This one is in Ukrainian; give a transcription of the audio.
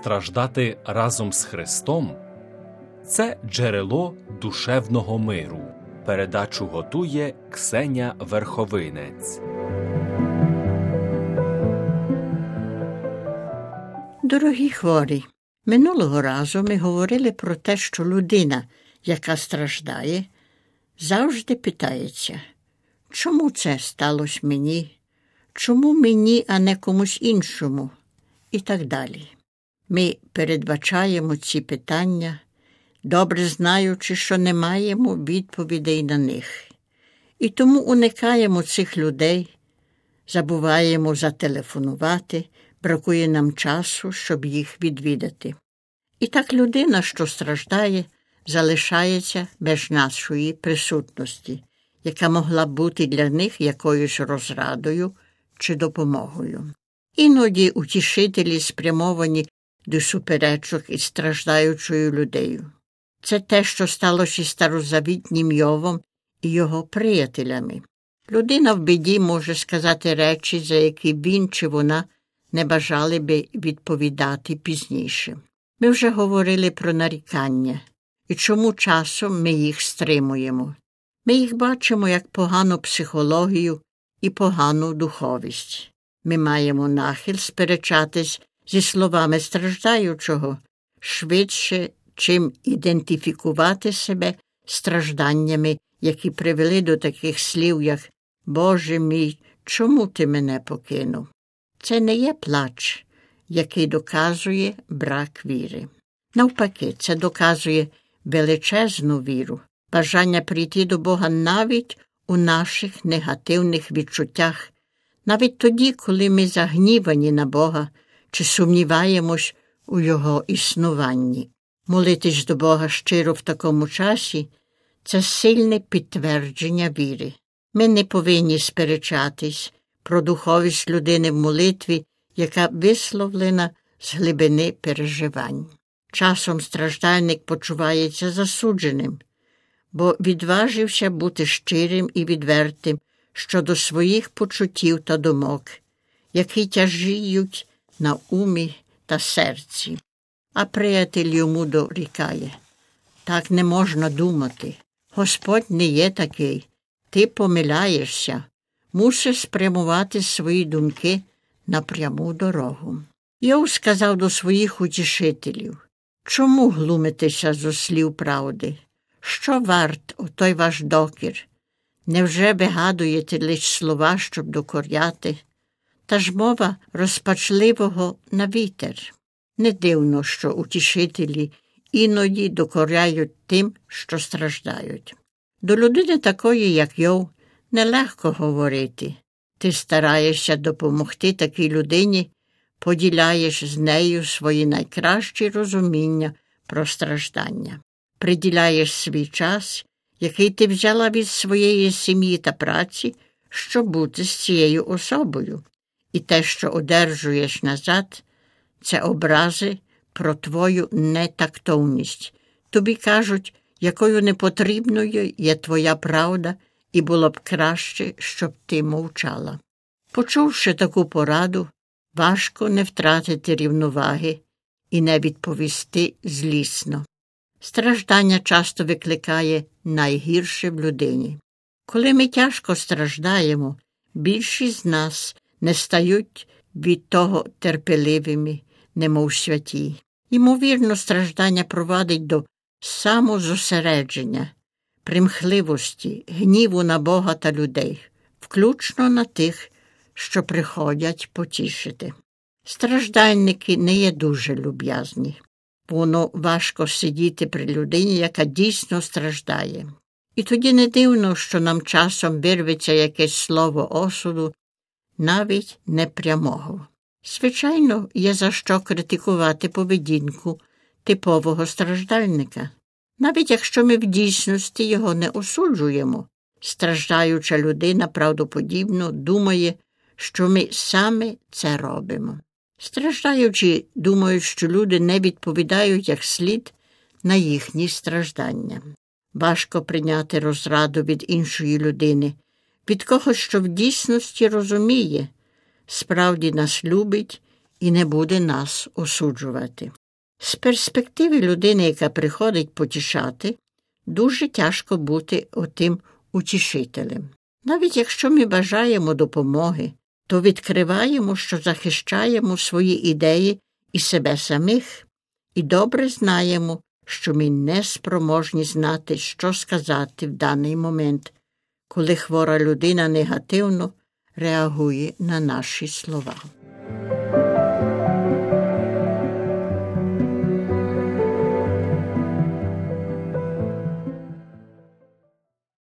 страждати разом з Христом це джерело душевного миру. Передачу готує Ксеня Верховинець. Дорогі хворі, минулого разу ми говорили про те, що людина, яка страждає, завжди питається, чому це сталося мені, чому мені, а не комусь іншому, і так далі. Ми передбачаємо ці питання, добре знаючи, що не маємо відповідей на них, і тому уникаємо цих людей, забуваємо зателефонувати, бракує нам часу, щоб їх відвідати. І так людина, що страждає, залишається без нашої присутності, яка могла б бути для них якоюсь розрадою чи допомогою. Іноді утішителі спрямовані до суперечок із страждаючою людею. Це те, що сталося старозавітнім Йовом і його приятелями. Людина в біді може сказати речі, за які він чи вона не бажали би відповідати пізніше. Ми вже говорили про нарікання і чому часом ми їх стримуємо. Ми їх бачимо як погану психологію і погану духовість. Ми маємо нахил сперечатись зі словами страждаючого швидше, чим ідентифікувати себе стражданнями, які привели до таких слів, як Боже мій, чому ти мене покинув? Це не є плач, який доказує брак віри. Навпаки, це доказує величезну віру, бажання прийти до Бога навіть у наших негативних відчуттях, навіть тоді, коли ми загнівані на Бога чи сумніваємось у Його існуванні. Молитись до Бога щиро в такому часі це сильне підтвердження віри. Ми не повинні сперечатись про духовість людини в молитві, яка висловлена з глибини переживань. Часом страждальник почувається засудженим, бо відважився бути щирим і відвертим щодо своїх почуттів та думок, які тяжіють на умі та серці. А приятель йому дорікає так не можна думати. Господь не є такий, ти помиляєшся, мусиш спрямувати свої думки на пряму дорогу. Йов сказав до своїх утішителів чому глумитеся зо слів правди? Що варт отой ваш докір? Невже вигадуєте лиш слова, щоб докоряти? Та ж мова розпачливого на вітер. Не дивно, що утішителі іноді докоряють тим, що страждають. До людини такої, як Йов, нелегко говорити. Ти стараєшся допомогти такій людині, поділяєш з нею свої найкращі розуміння про страждання, приділяєш свій час, який ти взяла від своєї сім'ї та праці, щоб бути з цією особою, і те, що одержуєш назад, це образи про твою нетактовність. Тобі кажуть, якою непотрібною є твоя правда, і було б краще, щоб ти мовчала. Почувши таку пораду, важко не втратити рівноваги і не відповісти злісно. Страждання часто викликає найгірше в людині. Коли ми тяжко страждаємо, більшість з нас не стають від того терпеливими, немов святі. Ймовірно, страждання провадить до самозосередження, примхливості, гніву на Бога та людей, включно на тих, що приходять потішити. Страждальники не є дуже люб'язні, воно важко сидіти при людині, яка дійсно страждає. І тоді не дивно, що нам часом вирветься якесь слово осуду, навіть непрямого. Звичайно, є за що критикувати поведінку типового страждальника, навіть якщо ми в дійсності його не осуджуємо. Страждаюча людина правдоподібно думає, що ми саме це робимо. Страждаючи, думають, що люди не відповідають як слід на їхні страждання. Важко прийняти розраду від іншої людини, від когось, що в дійсності розуміє, справді нас любить і не буде нас осуджувати. З перспективи людини, яка приходить потішати, дуже тяжко бути отим утішителем. Навіть якщо ми бажаємо допомоги, то відкриваємо, що захищаємо свої ідеї і себе самих, і добре знаємо, що ми не спроможні знати, що сказати в даний момент, коли хвора людина негативно реагує на наші слова.